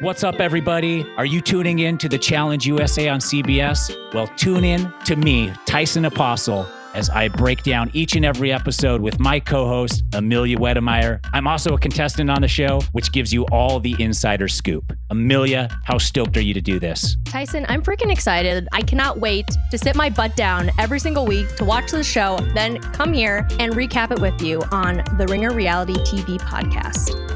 What's up, everybody? Are you tuning in to the Challenge USA on CBS? Well, tune in to me, Tyson Apostol, as I break down each and every episode with my co host, Amelia Wedemeyer. I'm also a contestant on the show, which gives you all the insider scoop. Amelia, how stoked are you to do this? Tyson, I'm freaking excited. I cannot wait to sit my butt down every single week to watch the show, then come here and recap it with you on the Ringer Reality TV podcast.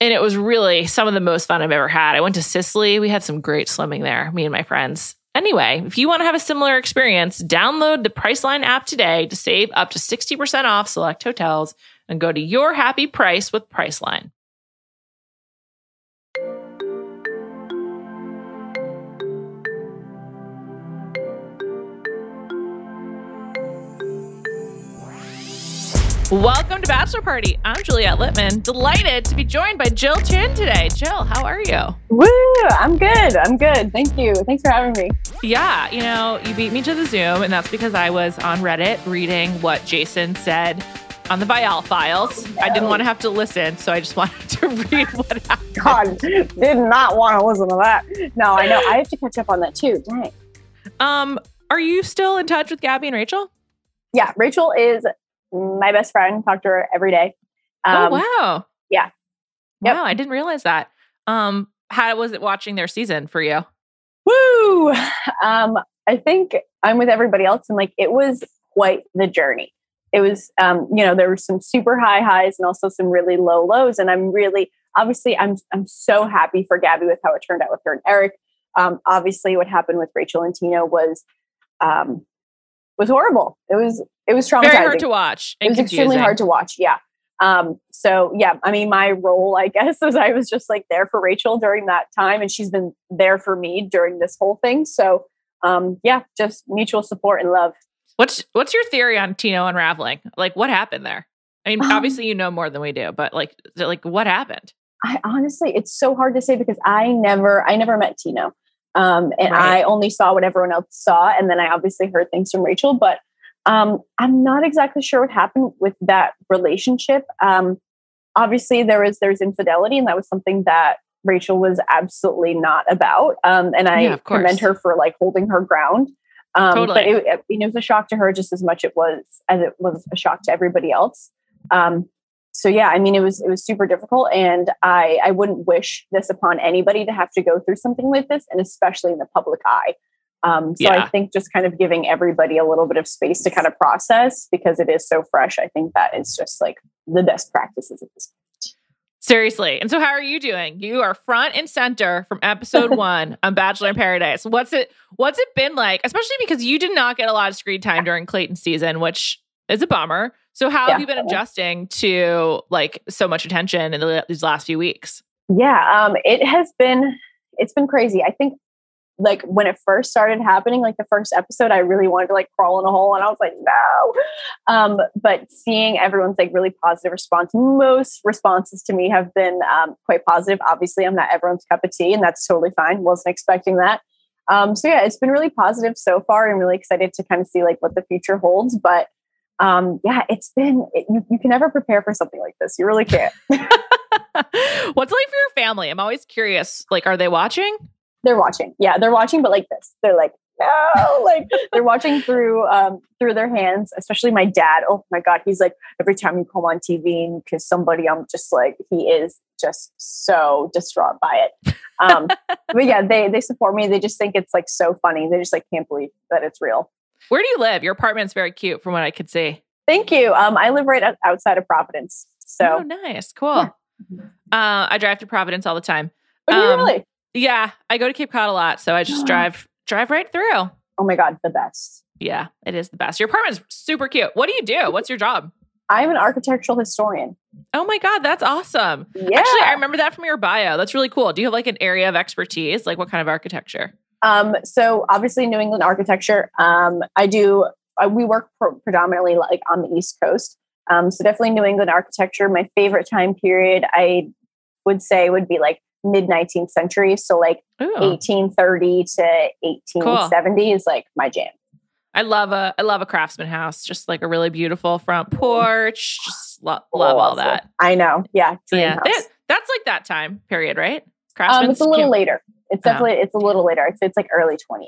and it was really some of the most fun I've ever had. I went to Sicily. We had some great swimming there, me and my friends. Anyway, if you want to have a similar experience, download the Priceline app today to save up to 60% off select hotels and go to your happy price with Priceline. Welcome to Bachelor Party. I'm Juliet Litman. Delighted to be joined by Jill Chin today. Jill, how are you? Woo! I'm good. I'm good. Thank you. Thanks for having me. Yeah, you know, you beat me to the Zoom, and that's because I was on Reddit reading what Jason said on the Viall files. I didn't want to have to listen, so I just wanted to read what happened. God, did not want to listen to that. No, I know. I have to catch up on that too. Dang. Um, are you still in touch with Gabby and Rachel? Yeah, Rachel is my best friend. Talk to her every day. Um, oh wow! Yeah. Yep. Wow, I didn't realize that. Um, how was it watching their season for you? Woo! Um, I think I'm with everybody else, and like it was quite the journey. It was, um, you know, there were some super high highs and also some really low lows, and I'm really, obviously, I'm I'm so happy for Gabby with how it turned out with her and Eric. Um, obviously, what happened with Rachel and Tino was um, was horrible. It was it was traumatizing. Very hard to watch. It was confusing. extremely hard to watch. Yeah. Um, so yeah, I mean, my role, I guess, is I was just like there for Rachel during that time, and she's been there for me during this whole thing. So um, yeah, just mutual support and love. What's what's your theory on Tino unraveling? Like, what happened there? I mean, um, obviously you know more than we do, but like, like what happened? I honestly, it's so hard to say because I never, I never met Tino, um, and right. I only saw what everyone else saw, and then I obviously heard things from Rachel, but um, I'm not exactly sure what happened with that relationship. Um, obviously, there was there's infidelity, and that was something that Rachel was absolutely not about. Um, and I yeah, commend her for like holding her ground. Um, totally. But it, it, was a shock to her just as much it was as it was a shock to everybody else. Um, so yeah, I mean, it was it was super difficult, and I I wouldn't wish this upon anybody to have to go through something like this, and especially in the public eye. Um, so yeah. I think just kind of giving everybody a little bit of space to kind of process because it is so fresh. I think that is just like the best practices at this point. Seriously. And so, how are you doing? You are front and center from episode one on Bachelor in Paradise. What's it? What's it been like? Especially because you did not get a lot of screen time during Clayton season, which is a bummer. So, how yeah. have you been adjusting to like so much attention in the, these last few weeks? Yeah, um, it has been it's been crazy. I think like when it first started happening, like the first episode, I really wanted to like crawl in a hole and I was like, no. Um, but seeing everyone's like really positive response, most responses to me have been um, quite positive. Obviously, I'm not everyone's cup of tea, and that's totally fine. Wasn't expecting that. Um, so yeah, it's been really positive so far. I'm really excited to kind of see like what the future holds. But um, yeah, it's been it, you, you can never prepare for something like this. You really can't. What's like for your family? I'm always curious. Like, are they watching? They're watching. Yeah, they're watching, but like this. They're like, no, like they're watching through um through their hands, especially my dad. Oh my god, he's like every time you come on TV and because somebody, I'm just like, he is just so distraught by it. Um, but yeah, they they support me. They just think it's like so funny. They just like can't believe that it's real. Where do you live? Your apartment's very cute from what I could see. Thank you. Um, I live right outside of Providence. So oh, nice, cool. Yeah. Uh, I drive to Providence all the time. Oh, um, really? Yeah, I go to Cape Cod a lot, so I just drive drive right through. Oh my god, the best. Yeah, it is the best. Your apartment's super cute. What do you do? What's your job? I'm an architectural historian. Oh my god, that's awesome. Yeah. Actually, I remember that from your bio. That's really cool. Do you have like an area of expertise? Like what kind of architecture? Um, so obviously New England architecture. Um, I do. Uh, we work predominantly like on the East Coast. Um, so definitely New England architecture. My favorite time period, I would say, would be like mid 19th century. So like Ooh. 1830 to 1870 cool. is like my jam. I love a I love a craftsman house, just like a really beautiful front porch. Just lo- love all that. I know. Yeah. Yeah. That, that's like that time period, right? Craftsman. Um, it's a little later. It's definitely it's a little later. It's it's like early 20th.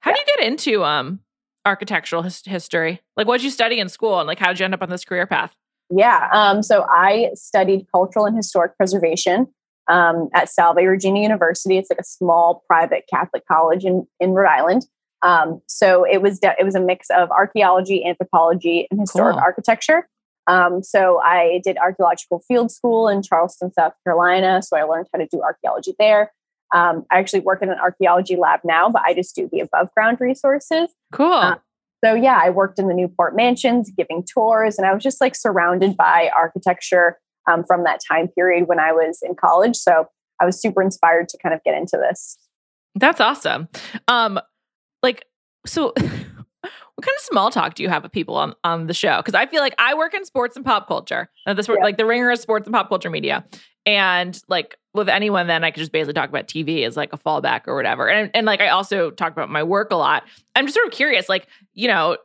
How yeah. do you get into um architectural his- history? Like what did you study in school and like how did you end up on this career path? Yeah. Um, so I studied cultural and historic preservation um, at Salve Regina University. It's like a small private Catholic college in, in Rhode Island. Um, so it was de- it was a mix of archaeology, anthropology, and historic cool. architecture. Um, so I did archaeological field school in Charleston, South Carolina. So I learned how to do archaeology there. Um, I actually work in an archaeology lab now, but I just do the above ground resources. Cool. Uh, so yeah, I worked in the Newport mansions, giving tours, and I was just like surrounded by architecture um, from that time period when I was in college. So I was super inspired to kind of get into this. That's awesome. Um, like, so what kind of small talk do you have with people on, on the show? Because I feel like I work in sports and pop culture. Uh, this yeah. like the ringer is sports and pop culture media. And like with anyone, then I could just basically talk about TV as like a fallback or whatever. And and like I also talk about my work a lot. I'm just sort of curious, like, you know,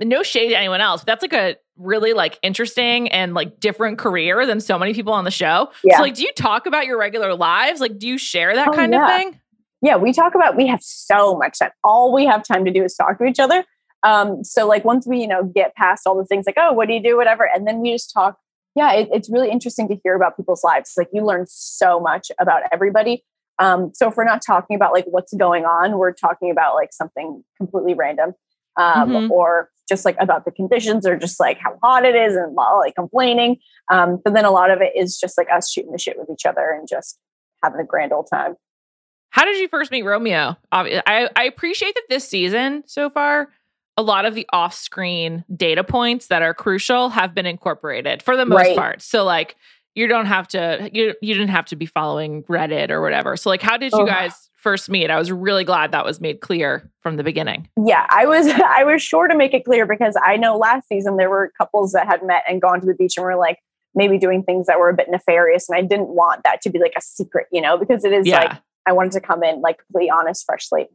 no shade to anyone else, but that's like a really like interesting and like different career than so many people on the show. Yeah. So like do you talk about your regular lives? Like do you share that oh, kind yeah. of thing? Yeah, we talk about we have so much time. All we have time to do is talk to each other. Um, so like once we, you know, get past all the things like, oh, what do you do? Whatever. And then we just talk. Yeah, it, it's really interesting to hear about people's lives. Like you learn so much about everybody. Um, so if we're not talking about like what's going on, we're talking about like something completely random um, mm-hmm. or just like about the conditions or just like how hot it is and like complaining. Um, but then a lot of it is just like us shooting the shit with each other and just having a grand old time. How did you first meet Romeo? I, I appreciate that this season so far, a lot of the off screen data points that are crucial have been incorporated for the most right. part. So, like, you don't have to, you, you didn't have to be following Reddit or whatever. So, like, how did you oh. guys first meet. I was really glad that was made clear from the beginning. Yeah, I was I was sure to make it clear because I know last season there were couples that had met and gone to the beach and were like maybe doing things that were a bit nefarious and I didn't want that to be like a secret, you know, because it is yeah. like I wanted to come in like completely honest, freshly.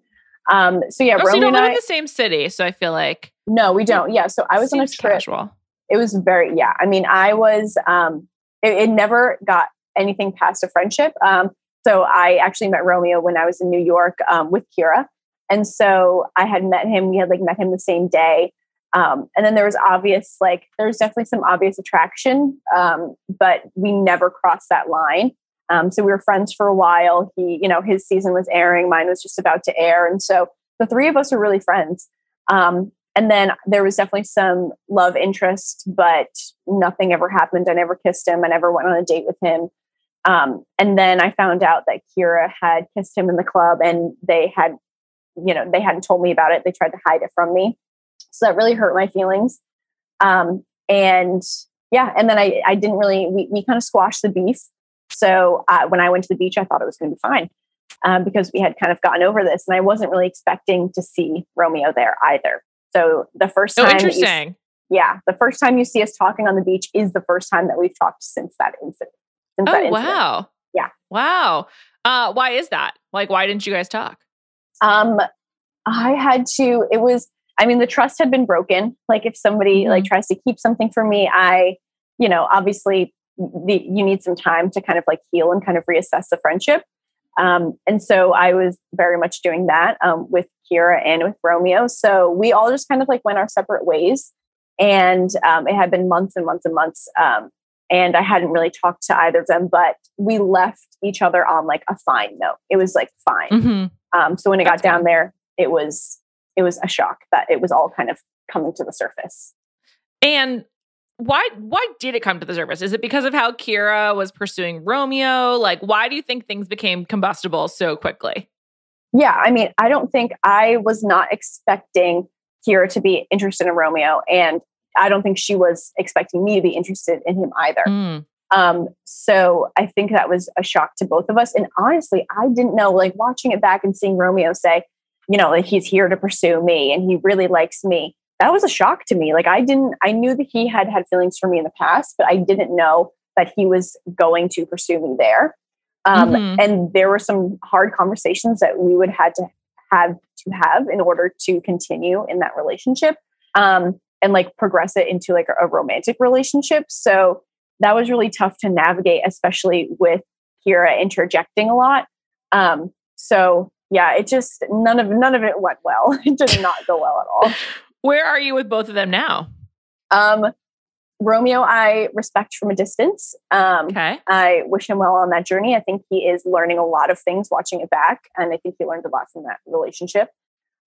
Um, so yeah, oh, so you don't live I, in the same city, so I feel like no, we don't. Yeah, so I was on a trip. Casual. It was very yeah. I mean, I was um, it, it never got anything past a friendship. Um, so I actually met Romeo when I was in New York um, with Kira. And so I had met him, we had like met him the same day. Um, and then there was obvious, like, there was definitely some obvious attraction, um, but we never crossed that line. Um, so we were friends for a while. He, you know, his season was airing, mine was just about to air. And so the three of us were really friends. Um, and then there was definitely some love interest, but nothing ever happened. I never kissed him. I never went on a date with him. Um, and then I found out that Kira had kissed him in the club and they had, you know, they hadn't told me about it. They tried to hide it from me. So that really hurt my feelings. Um, and yeah, and then I, I didn't really, we, we kind of squashed the beef. So uh, when I went to the beach, I thought it was going to be fine. um, because we had kind of gotten over this, and I wasn't really expecting to see Romeo there either. So the first Oh, time, that you- interesting. yeah, the first time you see us talking on the beach is the first time that we've talked since that incident. Since that Oh, incident. wow. Yeah. Wow. Uh, why is that? Like, why didn't you guys talk? Um, I had to. It was. I mean, the trust had been broken. Like, if somebody like tries to keep something from me, I, you know, obviously, the, you need some time to kind of like heal and kind of reassess the friendship. Um, and so I was very much doing that um, with Kira and with Romeo. So we all just kind of like went our separate ways, and um, it had been months and months and months. Um, and I hadn't really talked to either of them, but we left each other on like a fine note. It was like fine. Mm-hmm. Um, so when it That's got down fine. there, it was it was a shock that it was all kind of coming to the surface. And why why did it come to the surface? Is it because of how Kira was pursuing Romeo? Like, why do you think things became combustible so quickly? Yeah, I mean, I don't think I was not expecting Kira to be interested in Romeo, and I don't think she was expecting me to be interested in him either. Mm. Um, so I think that was a shock to both of us. And honestly, I didn't know, like watching it back and seeing Romeo say, you know, like he's here to pursue me and he really likes me. That was a shock to me. Like I didn't, I knew that he had had feelings for me in the past, but I didn't know that he was going to pursue me there. Um, Mhm. And there were some hard conversations that we would had to have to have in order to continue in that relationship um, and like progress it into like a, a romantic relationship. So that was really tough to navigate, especially with Kira interjecting a lot. Um, so yeah, it just none of none of it went well. It did not go well at all. Where are you with both of them now? Um, Romeo, I respect from a distance. Um, Okay. I wish him well on that journey. I think he is learning a lot of things watching it back, and I think he learned a lot from that relationship.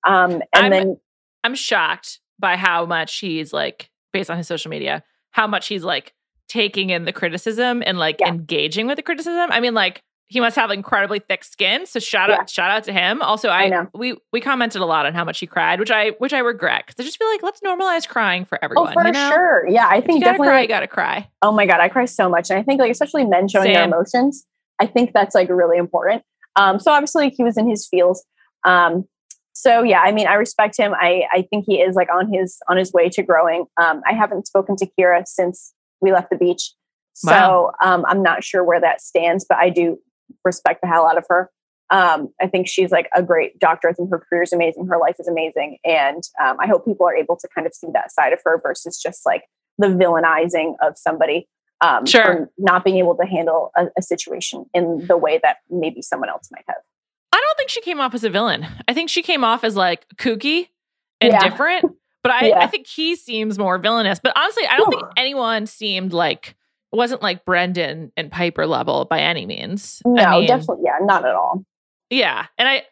Um, and I'm- then I'm shocked by how much he's like, based on his social media, how much he's like taking in the criticism and like Yeah. engaging with the criticism. I mean, like he must have incredibly thick skin. So shout Yeah. out, shout out to him. Also, I, I know. we we commented a lot on how much he cried, which I which I regret because I just feel like let's normalize crying for everyone. oh, everyone. for you know? sure, yeah, I think you gotta definitely. cry, like, you gotta cry. oh my god, I cry so much, and I think like especially men showing their emotions. I think that's like really important. Um, so obviously he was in his feels. Um, so yeah, I mean, I respect him. I I think he is like on his on his way to growing. Um, I haven't spoken to Kira since we left the beach, so Wow. um, I'm not sure where that stands. But I do respect the hell out of her. Um, I think she's like a great doctor. I think her career is amazing. Her life is amazing, and um, I hope people are able to kind of see that side of her versus just like the villainizing of somebody um, Sure. for not being able to handle a, a situation in the way that maybe someone else might have. I don't think she came off as a villain. I think she came off as like kooky and Yeah. different. But I, Yeah. I think he seems more villainous. But honestly, I don't think anyone seemed like wasn't like Brendan and Pieper level by any means. No, I mean, definitely, yeah, not at all. Yeah. And I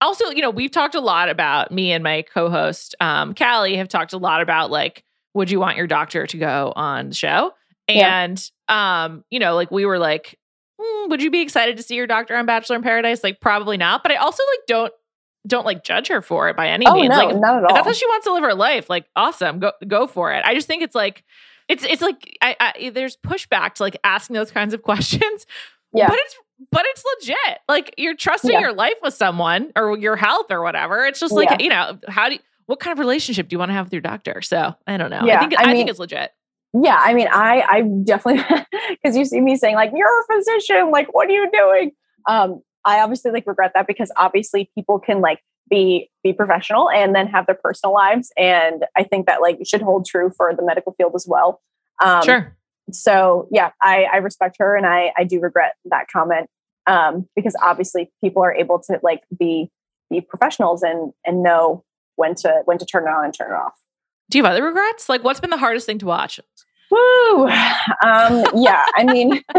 also, you know, we've talked a lot about me and my co-host, um, Callie, have talked a lot about like, would you want your doctor to go on the show? Yeah. And um, you know, like we were like, "Hmm, would you be excited to see your doctor on Bachelor in Paradise? Like, probably not. But I also like don't don't like judge her for it by any Oh means. no, like not at if all. that's how she wants to live her life. Like, awesome, go go for it. I just think it's like it's it's like I, I there's pushback to like asking those kinds of questions. Yeah. But it's but it's legit. Like you're trusting Yeah. your life with someone or your health or whatever. It's just like, Yeah. you know, how do you, what kind of relationship do you want to have with your doctor? So I don't know. I Yeah, think I I, mean- think it's legit. yeah, I mean, I I definitely because you see me saying like you're a physician, like what are you doing? Um, I obviously like regret that because obviously people can like be be professional and then have their personal lives, and I think that like should hold true for the medical field as well. Um, sure. so yeah, I, I respect her and I, I do regret that comment um, because obviously people are able to like be be professionals and and know when to when to turn it on and turn it off. Do you have other regrets? Like what's been the hardest thing to watch? Woo! Um, yeah, I mean,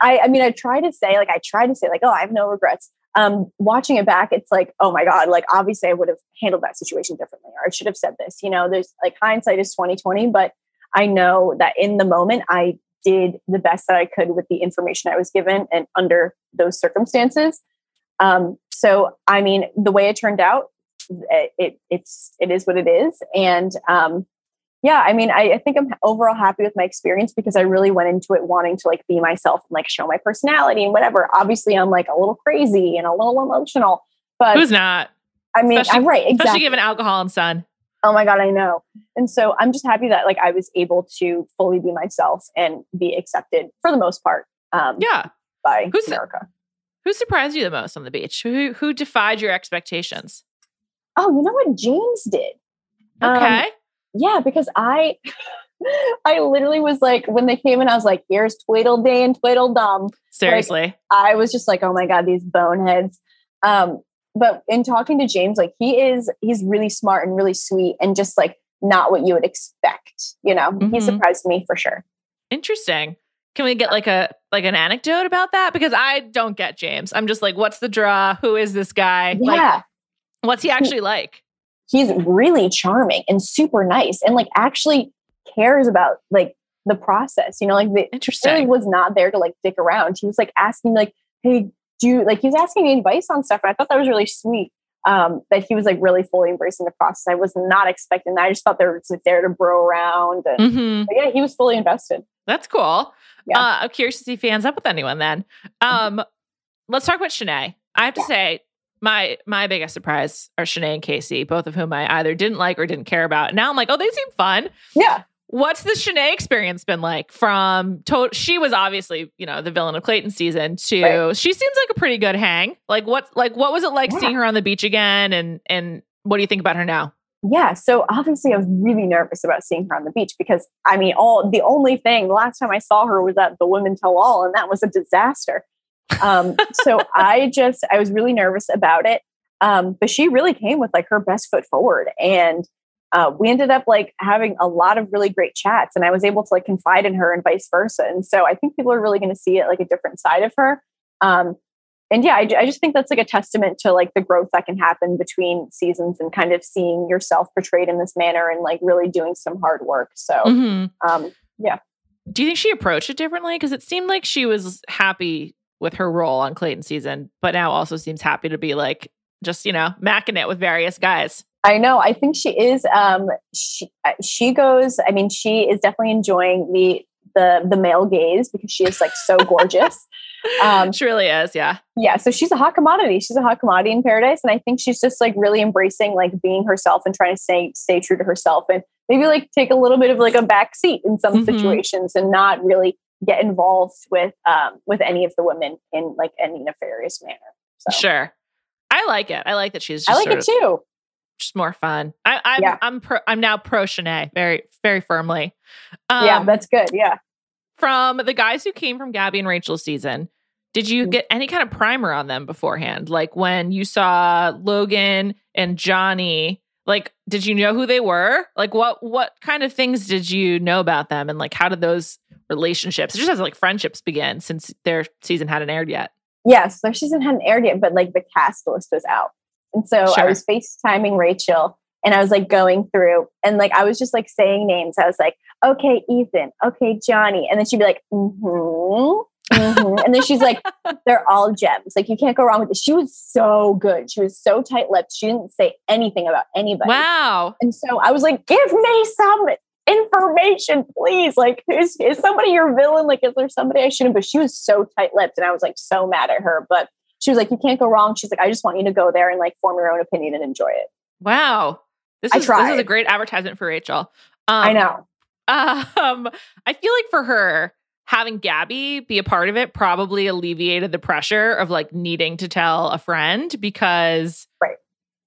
I, I mean, I try to say like I try to say like, oh, I have no regrets. Um, watching it back, it's like, oh my god, like obviously I would have handled that situation differently, or I should have said this. You know, there's like hindsight is twenty twenty, but I know that in the moment I did the best that I could with the information I was given and under those circumstances. Um, so I mean, the way it turned out, it it's it is what it is, and um, yeah, I mean, I, I, think I'm overall happy with my experience because I really went into it wanting to like be myself and like show my personality and whatever. Obviously, I'm like a little crazy and a little emotional, but who's not? I mean, especially, I'm right. Exactly. Especially given alcohol and sun. Oh my God, I know. And so I'm just happy that like I was able to fully be myself and be accepted for the most part. Um, yeah. By who's America. Who surprised you the most on the beach? Who who defied your expectations? Oh, you know what James did? Okay. Um, yeah, because I I literally was like, when they came in, I was like, here's Tweedledee and Tweedledum. Seriously. Like, I was just like, oh my God, these boneheads. Um, but in talking to James, like he is, he's really smart and really sweet and just like not what you would expect. You know, mm-hmm. he surprised me for sure. Interesting. Can we get like a like an anecdote about that? Because I don't get James. I'm just like, what's the draw? Who is this guy? Yeah. Like, what's he actually like? He's really charming and super nice and like actually cares about like the process. You know, like the interesting really was not there to like dick around. He was like asking like, hey, do you like he was asking me advice on stuff and I thought that was really sweet. Um, that he was like really fully embracing the process. I was not expecting that. I just thought they were like, there to bro around. And mm-hmm. yeah, he was fully invested. That's cool. Yeah. Uh, I'm curious to see if he ends up with anyone then. Mm-hmm. Um, let's talk about Shanae. I have to yeah. say, my my biggest surprise are Shanae and Casey, both of whom I either didn't like or didn't care about. Now I'm like, oh, they seem fun. Yeah. What's the Shanae experience been like from to- she was obviously, you know, the villain of Clayton season to right. she seems like a pretty good hang. Like what like what was it like yeah. seeing her on the beach again and and what do you think about her now? Yeah, so obviously I was really nervous about seeing her on the beach because I mean all the only thing the last time I saw her was at the Women Tell All and that was a disaster. Um, so I just I was really nervous about it. Um, but she really came with like her best foot forward and uh, we ended up like having a lot of really great chats and i was able to like confide in her and vice versa. And so i think people are really going to see it like a different side of her. Um, and yeah I, I, just think that's like a testament to like the growth that can happen between seasons and kind of seeing yourself portrayed in this manner and like really doing some hard work. So mm-hmm. um, yeah. Do you think she approached it differently? Because it seemed like she was happy with her role on clayton season but now also seems happy to be like just you know macking it with various guys I know. I think she is. Um, she uh, she goes. I mean, she is definitely enjoying the the the male gaze because she is like so gorgeous. Um, she really is. Yeah. Yeah. So she's a hot commodity. She's a hot commodity in paradise, and I think she's just like really embracing like being herself and trying to stay stay true to herself, and maybe like take a little bit of like a back seat in some mm-hmm. situations, and not really get involved with um with any of the women in like any nefarious manner. So. Sure. I like it. I like that she's. I like it of, too just more fun. I, I'm yeah. I'm pro, I'm now pro Shanae very very firmly. Um, yeah, that's good. Yeah. From the guys who came from Gabby and Rachel's season, did you mm. get any kind of primer on them beforehand? Like when you saw Logan and Johnny, like did you know who they were? Like what what kind of things did you know about them and like how did those relationships just as like friendships begin since their season hadn't aired yet? Yes, their season hadn't aired yet, but like the cast list was out. And so sure. I was FaceTiming Rachel and I was like going through and like I was just like saying names. I was like, okay, Ethan, okay, Johnny. And then she'd be like, mm-hmm. Mm-hmm. and then she's like, they're all gems. Like you can't go wrong with this. She was so good. She was so tight lipped. She didn't say anything about anybody. Wow. And so I was like, give me some information, please. Like, is, is somebody your villain? Like, is there somebody I shouldn't? But she was so tight lipped and I was like so mad at her. But she was like, you can't go wrong. She's like, I just want you to go there and like form your own opinion and enjoy it. Wow. This is, this is a great advertisement for Rachel. Um, I know. Um, I feel like for her, having Gabby be a part of it probably alleviated the pressure of like needing to tell a friend because right.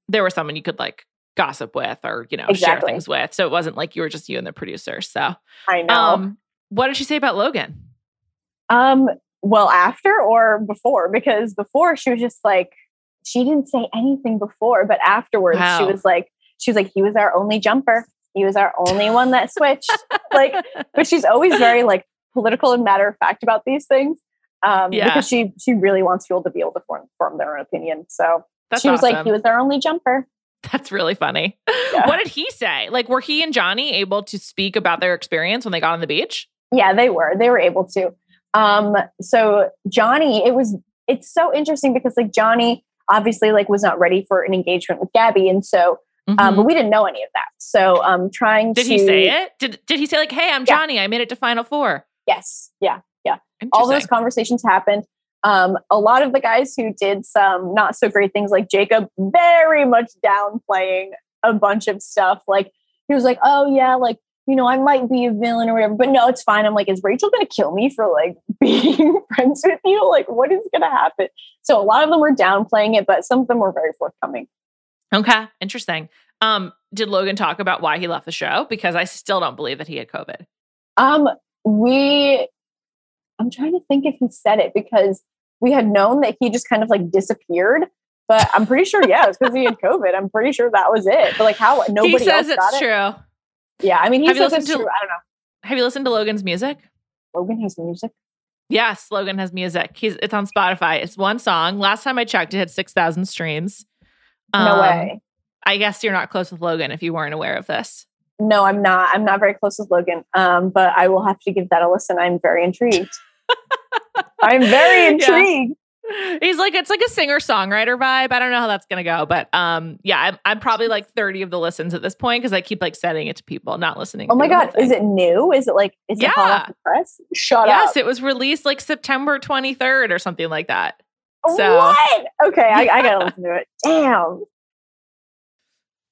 there was someone you could like gossip with or, you know, exactly. share things with. So it wasn't like you were just you and the producer. So I know. Um, what did she say about Logan? Um, well after or before because before she was just like she didn't say anything before but afterwards wow. she was like she was like he was our only jumper he was our only one that switched like but she's always very like political and matter of fact about these things um yeah. because she she really wants people to be able to form, form their own opinion so That's she was awesome. like he was their only jumper that's really funny. Yeah. What did he say? Like, were he and Johnny able to speak about their experience when they got on the beach? Yeah, they were. They were able to. Um, so Johnny, it was it's so interesting because like Johnny obviously like was not ready for an engagement with Gabby. And so Um, Mhm. but we didn't know any of that. So um, trying did to he say it? Did Did he say like, "Hey, I'm Yeah. Johnny. I made it to Final Four. Yes, yeah. Yeah. All those conversations happened. Um, a lot of the guys who did some not so great things, like Jacob, very much downplaying a bunch of stuff. Like he was like, "Oh yeah, like you know, I might be a villain or whatever," but no, it's fine. I'm like, "Is Rachel going to kill me for like being friends with you? Like, what is going to happen?" So a lot of them were downplaying it, but some of them were very forthcoming. Okay, interesting. Um, did Logan talk about why he left the show? Because I still don't believe that he had COVID. Um, we, I'm trying to think if he said it because we had known that he just kind of like disappeared. But I'm pretty sure, yeah, it's because he had COVID. I'm pretty sure that was it. But like, how nobody he says else got it's it? true. Yeah, I mean, he Have says it's listened to- true. I don't know. Have you listened to Logan's music? Logan has music. Yes, Logan has music. He's it's on Spotify. It's one song. Last time I checked, it had six thousand streams. No Um, way. I guess you're not close with Logan if you weren't aware of this. No, I'm not. I'm not very close with Logan. Um, but I will have to give that a listen. I'm very intrigued. I'm very Yeah. intrigued. He's like it's like a singer songwriter vibe. I don't know how that's gonna go, but um, yeah, I'm, I'm probably like 30 of the listens at this point because I keep like sending it to people, not listening. Oh my through the whole god, is it new? Is it like is it hot off the press? Shut Yes, up. it was released like September 23rd or something like that. So- what? Okay, I, I gotta listen to it. Damn.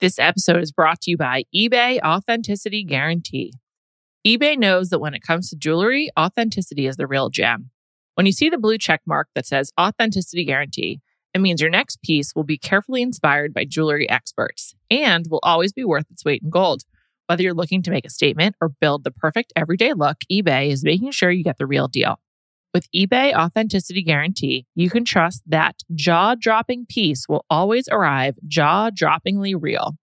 This episode is brought to you by eBay Authenticity Guarantee. eBay knows that when it comes to jewelry, authenticity is the real gem. When you see the blue check mark that says Authenticity Guarantee, it means your next piece will be carefully inspired by jewelry experts and will always be worth its weight in gold. Whether you're looking to make a statement or build the perfect everyday look, eBay is making sure you get the real deal. With eBay Authenticity Guarantee, you can trust that jaw dropping piece will always arrive jaw droppingly real.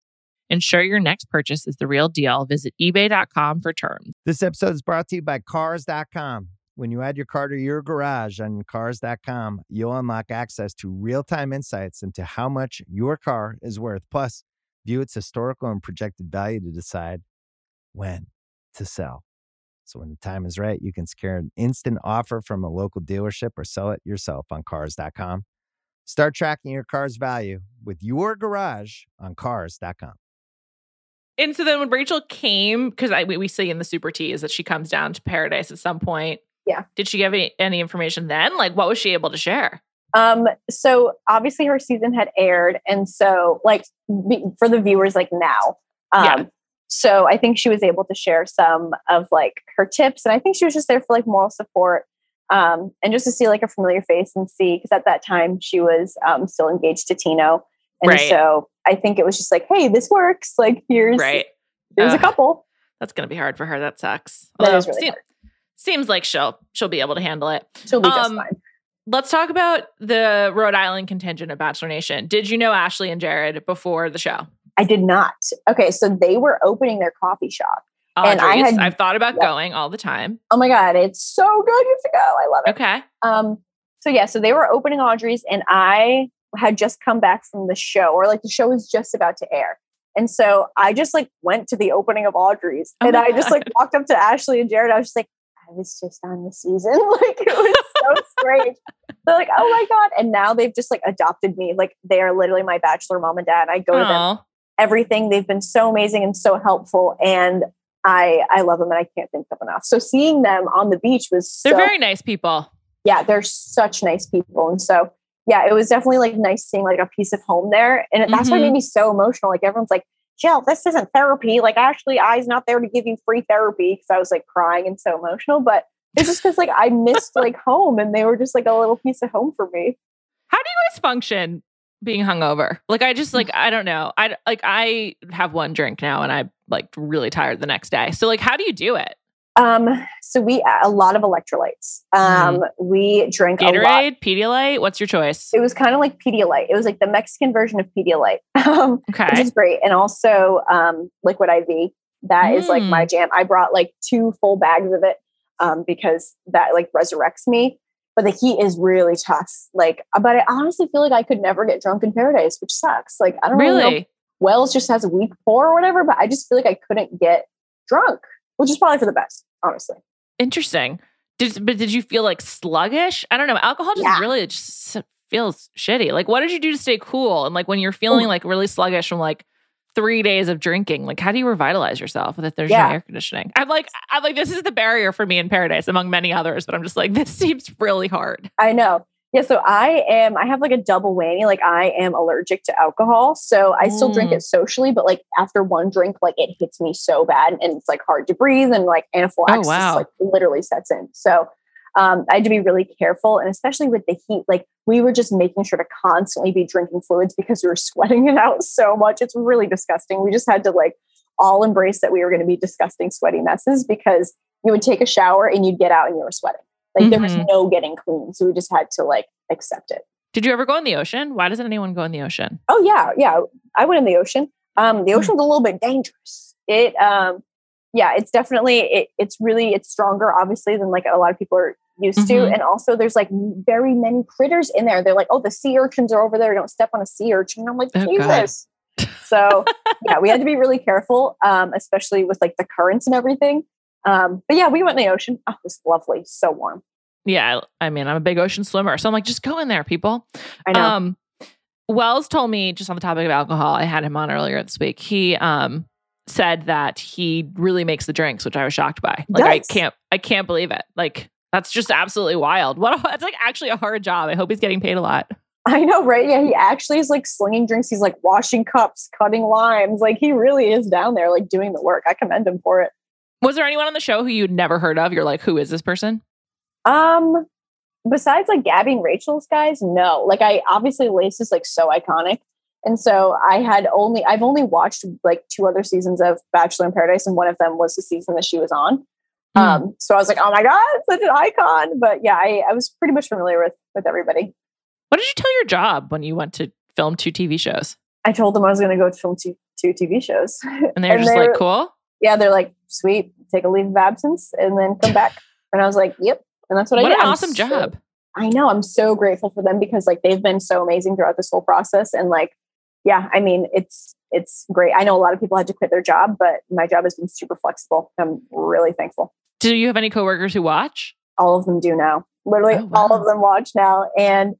Ensure your next purchase is the real deal. Visit eBay.com for terms. This episode is brought to you by Cars.com. When you add your car to your garage on Cars.com, you'll unlock access to real time insights into how much your car is worth. Plus, view its historical and projected value to decide when to sell. So, when the time is right, you can secure an instant offer from a local dealership or sell it yourself on Cars.com. Start tracking your car's value with your garage on Cars.com. And so then when Rachel came, because we, we see in the super tease that she comes down to paradise at some point. Yeah. Did she give any, any information then? Like, what was she able to share? Um, so obviously her season had aired, and so like be- for the viewers, like now, um, Yeah. So I think she was able to share some of like her tips, and I think she was just there for like moral support, um, and just to see like a familiar face and see because at that time she was um, still engaged to Tino, and Right. so I think it was just like, hey, this works. Like here's Right. here's a couple. That's going to be hard for her. That sucks. That Although really se- hard. Seems like she'll she'll be able to handle it. She'll be just Um, fine. Let's talk about the Rhode Island contingent of Bachelor Nation. Did you know Ashley and Jared before the show? I did not. Okay, so they were opening their coffee shop. And I had- I've thought about yeah. going all the time. Oh my god, it's so good. You have to go. I love it. Okay. Um, so yeah, so they were opening Audrey's, and I had just come back from the show, or like the show was just about to air. And so I just like went to the opening of Audrey's, Oh and I just like walked up to Ashley and Jared. I was just like, I was just on the season. Like it was so strange. They're like, oh my god! And now they've just like adopted me. Like they are literally my bachelor mom and dad. I go to them. Everything. They've been so amazing and so helpful, and I I love them, and I can't think of enough. So seeing them on the beach was They're so very nice people. yeah, they're such nice people. And so, yeah, it was definitely like nice seeing like a piece of home there. And that's what Mhm. made me so emotional. Like everyone's like, Jill, this isn't therapy. Like actually, I's not there to give you free therapy because I was like crying and so emotional. But it's just because like I missed like home and they were just like a little piece of home for me. How do you guys function being hungover? Like I just like I don't know. I like I have one drink now and I'm like really tired the next day. So like how do you do it? Um, so we a lot of electrolytes. Um, we drank a lot. Gatorade, Pedialyte. What's your choice? It was kind of like Pedialyte. It was like the Mexican version of Pedialyte, um, which is great. And also um, Liquid IV. That is like Mm. my jam. I brought like two full bags of it um, because that like resurrects me. But the heat is really tough. Like, uh, but I honestly feel like I could never get drunk in paradise, which sucks. Like, I don't really know Really? Wells just has a weak pour or whatever, but I just feel like I couldn't get drunk, which is probably for the best, honestly. Interesting. Did but did you feel like sluggish? I don't know. Alcohol just Yeah. really just feels shitty. Like, what did you do to stay cool? And like when you're feeling Ooh. like really sluggish from like three days of drinking, like how do you revitalize yourself with if there's Yeah. no air conditioning? I'm like, I'm like, this is the barrier for me in paradise, among many others. But I'm just like, this seems really hard. I know. Yeah, so I am, I have like a double whammy. Like I am allergic to alcohol. So I still drink Mm. it socially, but like after one drink, like it hits me so bad and it's like hard to breathe and like anaphylaxis wow. like literally sets in. So um, I had to be really careful. And especially with the heat, like we were just making sure to constantly be drinking fluids because we were sweating it out so much. It's really disgusting. We just had to like all embrace that we were going to be disgusting, sweaty messes because you would take a shower and you'd get out and you were sweating. Like there was Mhm. no getting clean. So we just had to like accept it. Did you ever go in the ocean? Why doesn't anyone go in the ocean? Oh yeah, yeah. I went in the ocean. Um, the Hmm. ocean's a little bit dangerous. It um yeah, it's definitely it, it's really it's stronger obviously than like a lot of people are used to. Mhm. And also there's like very many critters in there. They're like, oh, the sea urchins are over there. Don't step on a sea urchin. And I'm like, Oh, God. Jesus. So yeah, we had to be really careful, um, especially with like the currents and everything. Um, but yeah, we went in the ocean. Oh, it was lovely, so warm. Yeah, I mean, I'm a big ocean swimmer, so I'm like, just go in there, people. I know. Um, Wells told me just on the topic of alcohol. I had him on earlier this week. He um said that he really makes the drinks, which I was shocked by. Like, I can't, I can't believe it. Like, that's just absolutely wild. What? A, that's like actually a hard job. I hope he's getting paid a lot. I know, right? Yeah, he actually is like slinging drinks. He's like washing cups, cutting limes. Like he really is down there, like doing the work. I commend him for it. Was there anyone on the show who you'd never heard of? You're like, who is this person? Um, besides like Gabby and Rachel's guys, no. Like I obviously Lace is like so iconic. And so I had only I've only watched like two other seasons of Bachelor in Paradise, and one of them was the season that she was on. Hmm. Um, so I was like, oh my God, such an icon. But yeah, I, I was pretty much familiar with with everybody. What did you tell your job when you went to film two TV shows? I told them I was gonna go film two two TV shows. And they were And just like, cool. yeah, they're like, sweet, take a leave of absence and then come back. And I was like, yep. And that's what, What I did. I'm awesome so- job. I know. I'm so grateful for them because like they've been so amazing throughout this whole process. And like, yeah, I mean, it's it's great. I know a lot of people had to quit their job, but my job has been super flexible. I'm really thankful. Do you have any coworkers who watch? All of them do now. Literally Oh, all of them watch now. And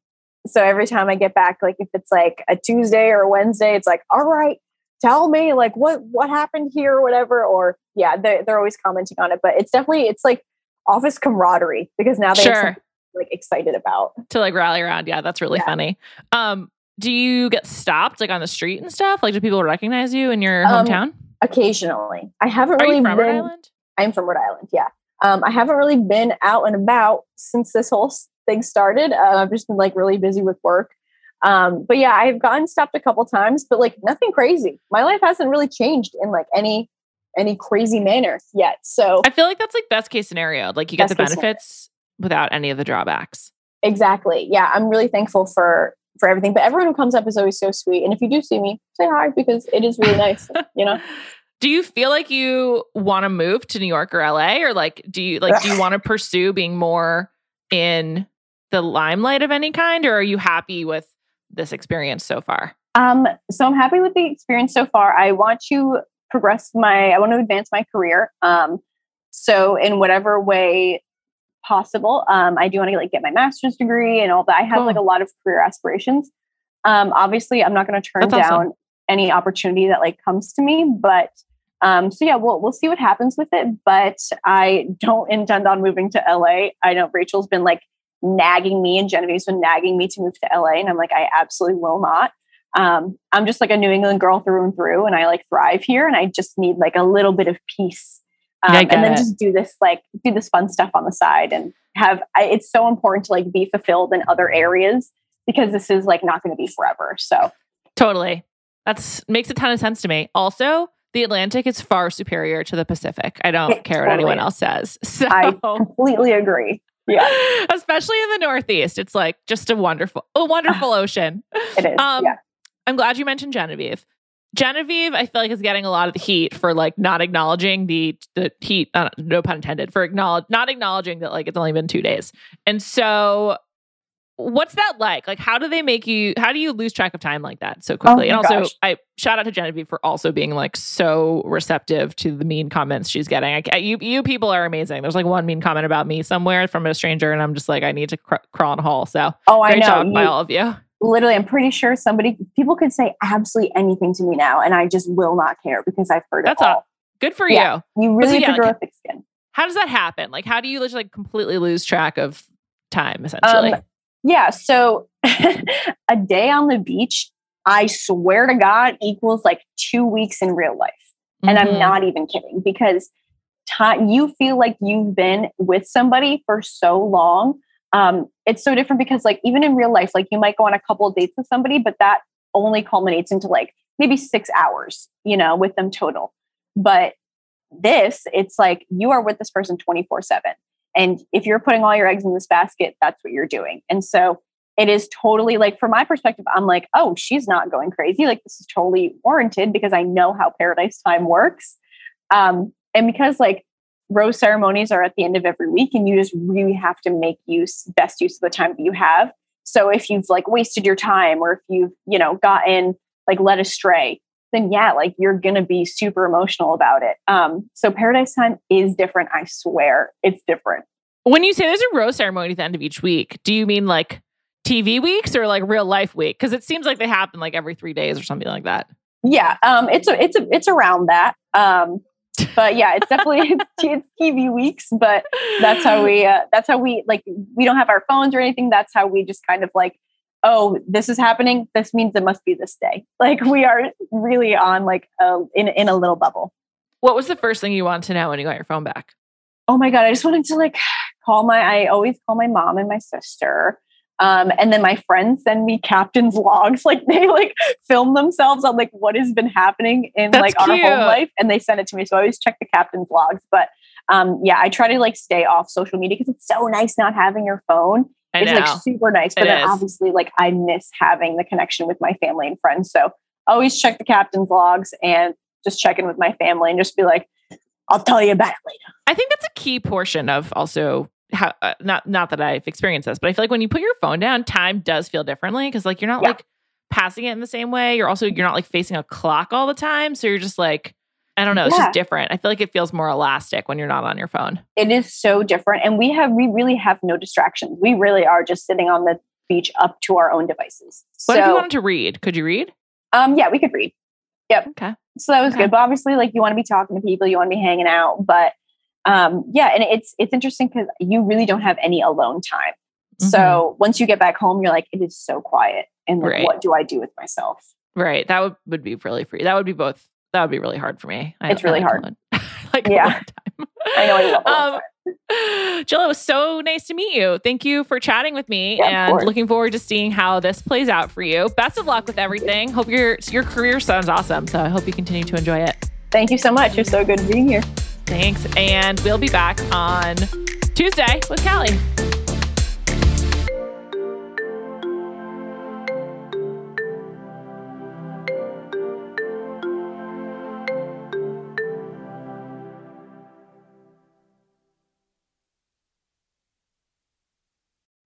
so every time I get back, like if it's like a Tuesday or a Wednesday, it's like, all right, tell me like what what happened here or whatever. Or yeah, they're they're always commenting on it. But it's definitely it's like office camaraderie because now they Sure. like excited about. to like rally around. Yeah, that's really Yeah. funny. Um, do you get stopped like on the street and stuff? Like, do people recognize you in your Um, hometown? Occasionally. I haven't Are really you from been Rhode Island? I'm from Rhode Island. Yeah. Um, I haven't really been out and about since this whole thing started. Uh, I've just been like really busy with work. Um, but yeah, I've gotten stopped a couple times, but like nothing crazy. My life hasn't really changed in like any any crazy manner yet. So I feel like that's like best case scenario. Like you get the benefits without any of the drawbacks. exactly. Yeah, I'm really thankful for for everything. But everyone who comes up is always so sweet. And if you do see me, say hi because it is really nice. you know? Do you feel like you want to move to New York or LA, or like do you like do you want to pursue being more in the limelight of any kind, or are you happy with this experience so far? Um, so I'm happy with the experience so far. I want to progress my, I want to advance my career. Um, so in whatever way possible, um, I do want to like get my master's degree and all that. I have Cool. like a lot of career aspirations. Um, obviously, I'm not going to turn That's down awesome. Any opportunity that like comes to me, but um, so yeah, we'll we'll see what happens with it. But I don't intend on moving to LA. I know Rachel's been like nagging me and Genevieve's been nagging me to move to LA, and I'm like, I absolutely will not. Um, I'm just like a New England girl through and through, and I like thrive here, and I just need like a little bit of peace, um, Yeah, and then it. just do this like do this fun stuff on the side, and have. I, it's so important to like be fulfilled in other areas because this is like not going to be forever. So Totally. That's makes a ton of sense to me. Also, the Atlantic is far superior to the Pacific. I don't It care what anyone is. else says. So, I completely agree. Yeah, especially in the Northeast, it's like just a wonderful, a wonderful ocean. it is. Um, yeah. I'm glad you mentioned Genevieve. Genevieve, I feel like is getting a lot of the heat for like not acknowledging the the heat, uh, no pun intended, for acknowledge not acknowledging that like it's only been two days. And so, what's that like? Like, how do they make you? How do you lose track of time like that so quickly? Oh and also, gosh. I shout out to Genevieve for also being like so receptive to the mean comments she's getting. I, you you people are amazing. There's like one mean comment about me somewhere from a stranger, and I'm just like, I need to cr- crawl in a hole. So Oh, I great know. job by You- all of you. literally, I'm pretty sure somebody, people could say absolutely anything to me now, and I just will not care because I've heard That's it all. all. Good for Yeah. you. You really so, have to yeah, grow a thick skin. How does that happen? Like, how do you just like completely lose track of time essentially? Um, yeah. So a day on the beach, I swear to God, equals like two weeks in real life. And I'm Mhm. not even kidding because time you feel like you've been with somebody for so long. Um, it's so different because like even in real life, like you might go on a couple of dates with somebody, but that only culminates into like maybe six hours, you know, with them total. But this, it's like you are with this person 24 7. And if you're putting all your eggs in this basket, that's what you're doing. And so it is totally like, from my perspective, I'm like, oh, she's not going crazy. Like, this is totally warranted because I know how paradise time works. Um, and because like rose ceremonies are at the end of every week, and you just really have to make use, best use of the time that you have. So if you've like wasted your time or if you've, you know, gotten like led astray, then yeah, like you're gonna be super emotional about it. Um, so paradise time is different. I swear, it's different. when you say there's a rose ceremony at the end of each week, do you mean like TV weeks or like real life week? Because it seems like they happen like every three days or something like that. Yeah, um, it's a, it's a, it's around that. Um, but yeah, it's definitely it's, it's TV weeks. But that's how we uh, that's how we like we don't have our phones or anything. That's how we just kind of like, oh, this is happening. This means it must be this day. Like we are really on like a, in in a little bubble. What was the first thing you wanted to know when you got your phone back? oh my god i just wanted to like call my i always call my mom and my sister um, and then my friends send me captain's logs like they like film themselves on like what has been happening in That's like our cute. home life and they send it to me so i always check the captain's logs but um, yeah i try to like stay off social media because it's so nice not having your phone it's like super nice but It then is. obviously like i miss having the connection with my family and friends so always check the captain's logs and just check in with my family and just be like i'll tell you about it later I think that's a key portion of also how uh, not not that I've experienced this, but I feel like when you put your phone down, time does feel differently because like you're not Yeah. like passing it in the same way. You're also you're not like facing a clock all the time, so you're just like I don't know, it's Yeah. just different. I feel like it feels more elastic when you're not on your phone. it is so different and we have we really have no distractions we really are just sitting on the beach up to our own devices What so if you wanted to read? Could you read? um yeah we could read Yep. Okay. so that was Okay. good but obviously like you want to be talking to people you want to be hanging out but um yeah and it's it's interesting because you really don't have any alone time so once you get back home you're like it is so quiet and like Right. what do i do with myself Right. That would, would be really free. That would be both. That would be really hard for me. I- It's really I like hard. like Yeah. I know, I love um, Jill, it was so nice to meet you. Thank you for chatting with me Yeah, and looking forward to seeing how this plays out for you. Best of luck with everything. Hope your your career sounds awesome. So I hope you continue to enjoy it. thank you so much you're so good being here Thanks. And we'll be back on Tuesday with Callie.